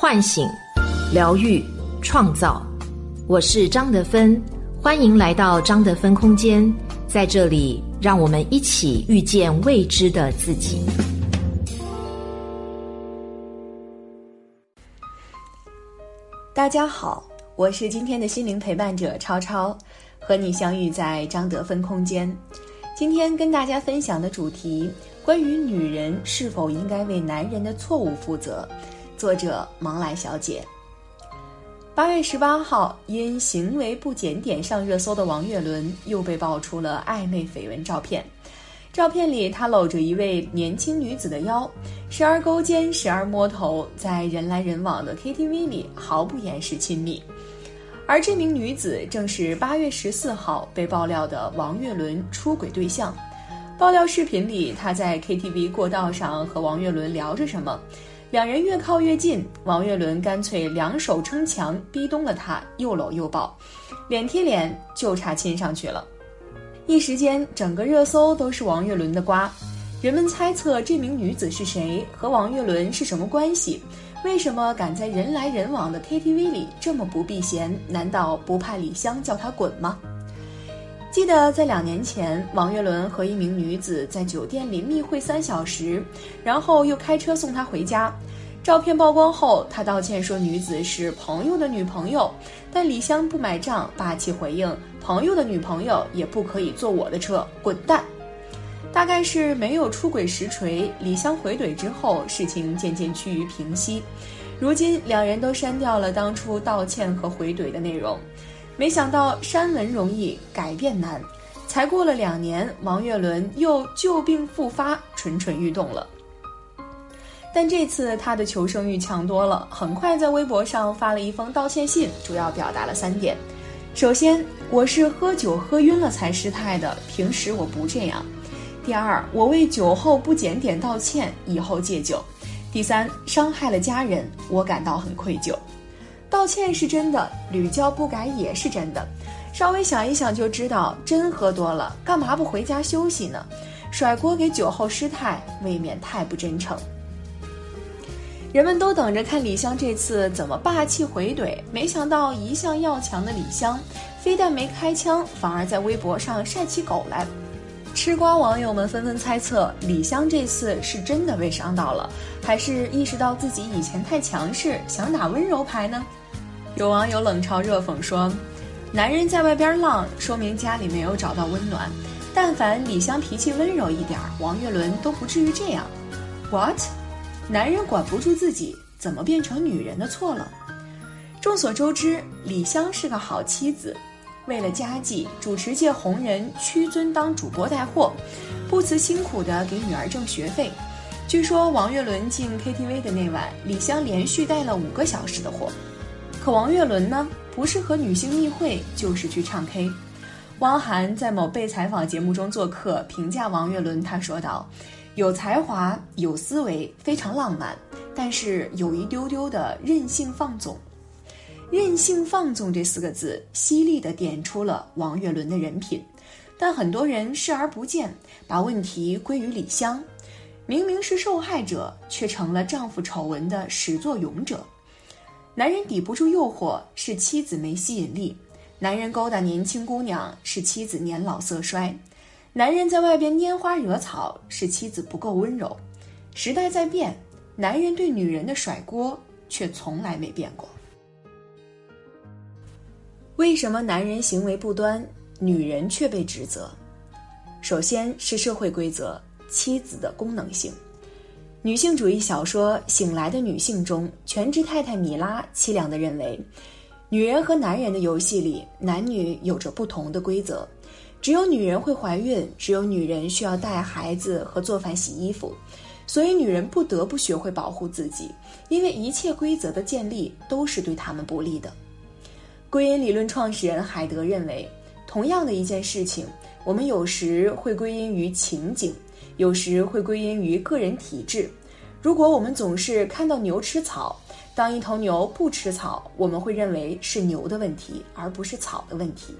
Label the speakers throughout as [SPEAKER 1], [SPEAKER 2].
[SPEAKER 1] 唤醒、疗愈、创造。我是张德芬，欢迎来到张德芬空间，在这里，让我们一起遇见未知的自己。
[SPEAKER 2] 大家好，我是今天的心灵陪伴者超超，和你相遇在张德芬空间。今天跟大家分享的主题，关于女人是否应该为男人的错误负责。作者芒来小姐。八月十八号，因行为不检点上热搜的王岳伦又被爆出了暧昧绯闻照片。照片里，他搂着一位年轻女子的腰，时而勾肩，时而摸头，在人来人往的 KTV 里毫不掩饰亲密。而这名女子正是八月十四号被爆料的王岳伦出轨对象。爆料视频里，他在 KTV 过道上和王岳伦聊着什么。两人越靠越近，王岳伦干脆两手撑墙逼咚了她，又搂又抱，脸贴脸就差亲上去了。一时间，整个热搜都是王岳伦的瓜。人们猜测这名女子是谁，和王岳伦是什么关系？为什么敢在人来人往的 KTV 里这么不避嫌？难道不怕李湘叫他滚吗？记得在两年前，王岳伦和一名女子在酒店里密会三小时，然后又开车送她回家。照片曝光后，他道歉说女子是朋友的女朋友，但李湘不买账，霸气回应：“朋友的女朋友也不可以坐我的车，滚蛋！”大概是没有出轨实锤，李湘回怼之后，事情渐渐趋于平息。如今两人都删掉了当初道歉和回怼的内容。没想到删文容易改变难，才过了两年，王岳伦又旧病复发，蠢蠢欲动了。但这次他的求生欲强多了，很快在微博上发了一封道歉信，主要表达了三点：首先，我是喝酒喝晕了才失态的，平时我不这样；第二，我为酒后不检点道歉，以后戒酒；第三，伤害了家人，我感到很愧疚。道歉是真的，屡教不改也是真的。稍微想一想就知道，真喝多了，干嘛不回家休息呢？甩锅给酒后失态，未免太不真诚。人们都等着看李湘这次怎么霸气回怼，没想到一向要强的李湘，非但没开枪，反而在微博上晒起狗来。吃瓜网友们纷纷猜测，李湘这次是真的被伤到了，还是意识到自己以前太强势，想打温柔牌呢？有网友冷嘲热讽说：“男人在外边浪，说明家里没有找到温暖。但凡李湘脾气温柔一点，王岳伦都不至于这样。”What？男人管不住自己，怎么变成女人的错了？众所周知，李湘是个好妻子，为了家计，主持界红人屈尊当主播带货，不辞辛苦的给女儿挣学费。据说王岳伦进 KTV 的那晚，李湘连续带了五个小时的货。可王岳伦呢？不是和女性密会，就是去唱 K。汪涵在某被采访节目中做客，评价王岳伦，他说道：“有才华，有思维，非常浪漫，但是有一丢丢的任性放纵。任性放纵这四个字，犀利地点出了王岳伦的人品。但很多人视而不见，把问题归于李湘，明明是受害者，却成了丈夫丑闻的始作俑者。”男人抵不住诱惑，是妻子没吸引力；男人勾搭年轻姑娘，是妻子年老色衰；男人在外边拈花惹草，是妻子不够温柔。时代在变，男人对女人的甩锅却从来没变过。为什么男人行为不端，女人却被指责？首先是社会规则，妻子的功能性。女性主义小说《醒来的女性》中，全职太太米拉凄凉地认为，女人和男人的游戏里，男女有着不同的规则。只有女人会怀孕，只有女人需要带孩子和做饭洗衣服，所以女人不得不学会保护自己，因为一切规则的建立都是对他们不利的。归因理论创始人海德认为，同样的一件事情，我们有时会归因于情景。有时会归因于个人体质。如果我们总是看到牛吃草，当一头牛不吃草，我们会认为是牛的问题，而不是草的问题。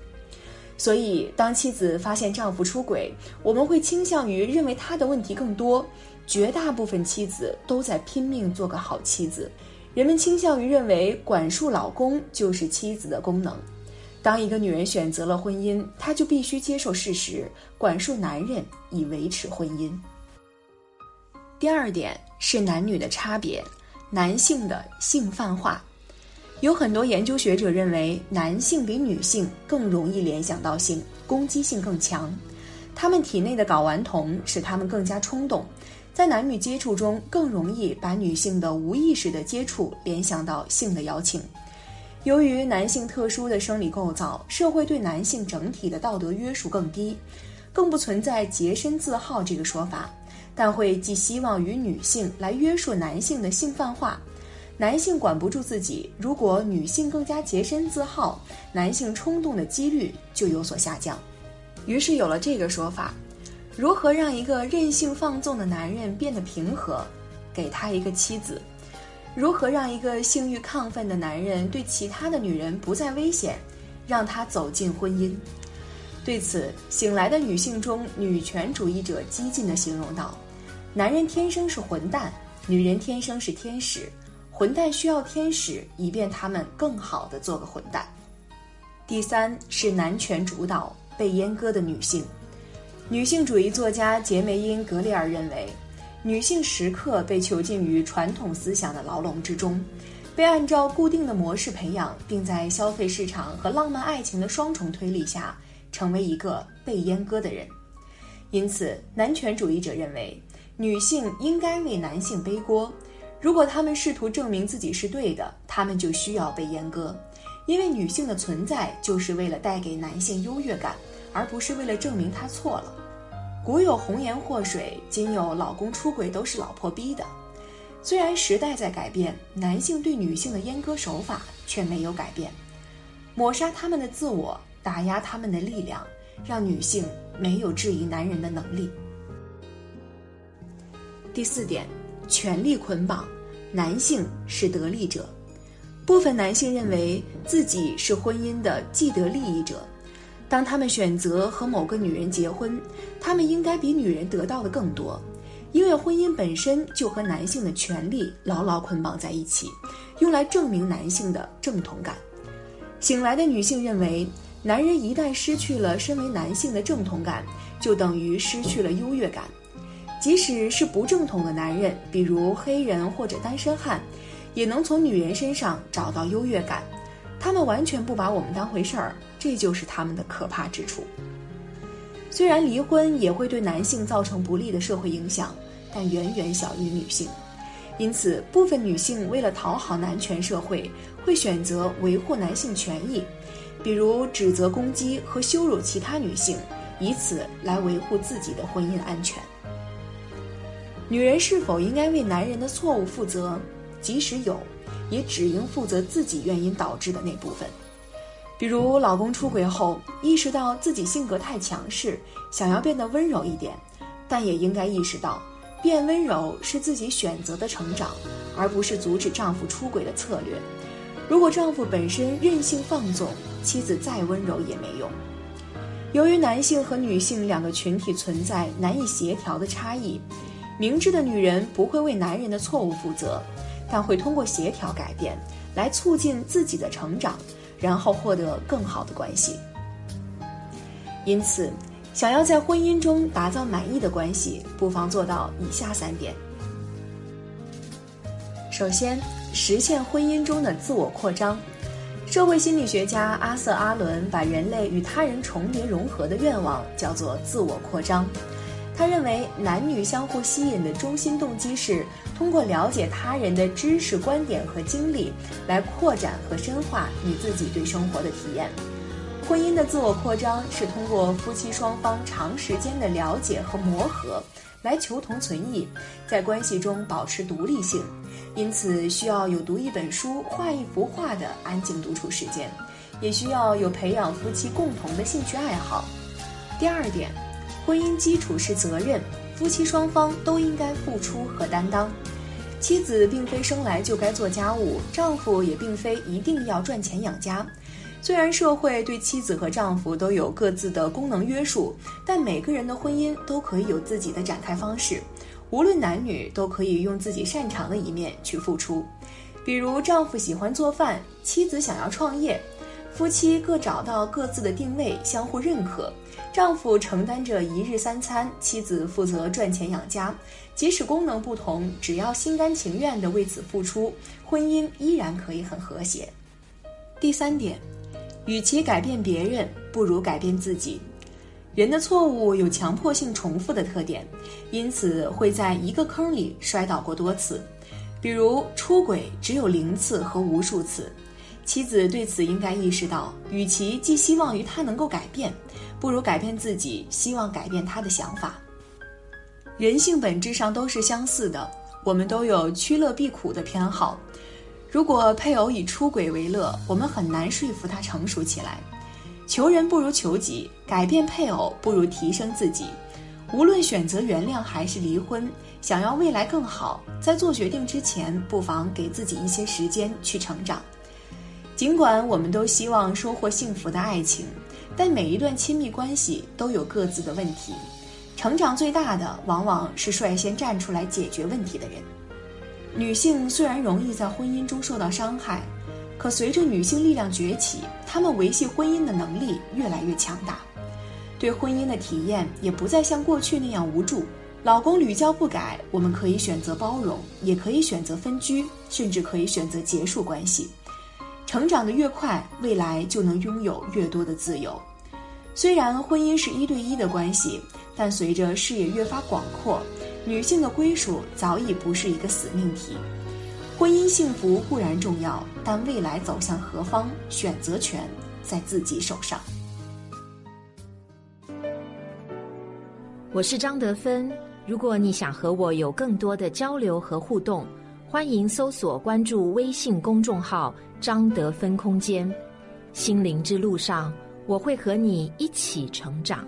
[SPEAKER 2] 所以，当妻子发现丈夫出轨，我们会倾向于认为他的问题更多。绝大部分妻子都在拼命做个好妻子，人们倾向于认为管束老公就是妻子的功能。当一个女人选择了婚姻，她就必须接受事实，管束男人以维持婚姻。第二点是男女的差别，男性的性泛化。有很多研究学者认为，男性比女性更容易联想到性，攻击性更强。他们体内的睾丸酮使他们更加冲动，在男女接触中更容易把女性的无意识的接触联想到性的邀请。由于男性特殊的生理构造，社会对男性整体的道德约束更低，更不存在洁身自好这个说法，但会寄希望于女性来约束男性的性泛化。男性管不住自己，如果女性更加洁身自好，男性冲动的几率就有所下降。于是有了这个说法：如何让一个任性放纵的男人变得平和？给他一个妻子。如何让一个性欲亢奋的男人对其他的女人不再危险？让他走进婚姻。对此，醒来的女性中女权主义者激进地形容道：“男人天生是混蛋，女人天生是天使。”混蛋需要天使，以便他们更好的做个混蛋。第三是男权主导被阉割的女性。女性主义作家杰梅因·格里尔认为，女性时刻被囚禁于传统思想的牢笼之中，被按照固定的模式培养，并在消费市场和浪漫爱情的双重推力下，成为一个被阉割的人。因此，男权主义者认为，女性应该为男性背锅。如果他们试图证明自己是对的，他们就需要被阉割，因为女性的存在就是为了带给男性优越感，而不是为了证明他错了。古有红颜祸水，今有老公出轨都是老婆逼的。虽然时代在改变，男性对女性的阉割手法却没有改变，抹杀他们的自我，打压他们的力量，让女性没有质疑男人的能力。第四点。权力捆绑，男性是得利者。部分男性认为自己是婚姻的既得利益者。当他们选择和某个女人结婚，他们应该比女人得到的更多，因为婚姻本身就和男性的权利牢牢捆绑在一起，用来证明男性的正统感。醒来的女性认为，男人一旦失去了身为男性的正统感，就等于失去了优越感。即使是不正统的男人，比如黑人或者单身汉，也能从女人身上找到优越感。他们完全不把我们当回事儿，这就是他们的可怕之处。虽然离婚也会对男性造成不利的社会影响，但远远小于女性。因此，部分女性为了讨好男权社会，会选择维护男性权益，比如指责、攻击和羞辱其他女性，以此来维护自己的婚姻安全。女人是否应该为男人的错误负责？即使有，也只应负责自己原因导致的那部分。比如，老公出轨后意识到自己性格太强势，想要变得温柔一点，但也应该意识到，变温柔是自己选择的成长，而不是阻止丈夫出轨的策略。如果丈夫本身任性放纵，妻子再温柔也没用。由于男性和女性两个群体存在难以协调的差异。明智的女人不会为男人的错误负责，但会通过协调改变来促进自己的成长，然后获得更好的关系。因此，想要在婚姻中打造满意的关系，不妨做到以下三点：首先，实现婚姻中的自我扩张。社会心理学家阿瑟·阿伦把人类与他人重叠融合的愿望叫做自我扩张。他认为，男女相互吸引的中心动机是通过了解他人的知识、观点和经历，来扩展和深化你自己对生活的体验。婚姻的自我扩张是通过夫妻双方长时间的了解和磨合，来求同存异，在关系中保持独立性。因此，需要有读一本书、画一幅画的安静独处时间，也需要有培养夫妻共同的兴趣爱好。第二点。婚姻基础是责任，夫妻双方都应该付出和担当。妻子并非生来就该做家务，丈夫也并非一定要赚钱养家。虽然社会对妻子和丈夫都有各自的功能约束，但每个人的婚姻都可以有自己的展开方式。无论男女，都可以用自己擅长的一面去付出。比如丈夫喜欢做饭，妻子想要创业，夫妻各找到各自的定位，相互认可。丈夫承担着一日三餐，妻子负责赚钱养家。即使功能不同，只要心甘情愿地为此付出，婚姻依然可以很和谐。第三点，与其改变别人，不如改变自己。人的错误有强迫性重复的特点，因此会在一个坑里摔倒过多次。比如出轨只有零次和无数次，妻子对此应该意识到，与其寄希望于他能够改变，不如改变自己，希望改变他的想法。人性本质上都是相似的，我们都有趋乐避苦的偏好。如果配偶以出轨为乐，我们很难说服他成熟起来。求人不如求己，改变配偶不如提升自己。无论选择原谅还是离婚，想要未来更好，在做决定之前，不妨给自己一些时间去成长。尽管我们都希望收获幸福的爱情，但每一段亲密关系都有各自的问题。成长最大的，往往是率先站出来解决问题的人。女性虽然容易在婚姻中受到伤害。可随着女性力量崛起，她们维系婚姻的能力越来越强大，对婚姻的体验也不再像过去那样无助。老公屡教不改，我们可以选择包容，也可以选择分居，甚至可以选择结束关系。成长的越快，未来就能拥有越多的自由。虽然婚姻是一对一的关系，但随着视野越发广阔，女性的归属早已不是一个死命题。婚姻幸福固然重要，但未来走向何方，选择权在自己手上。
[SPEAKER 1] 我是张德芬，如果你想和我有更多的交流和互动，欢迎搜索关注微信公众号“张德芬空间”。心灵之路上，我会和你一起成长。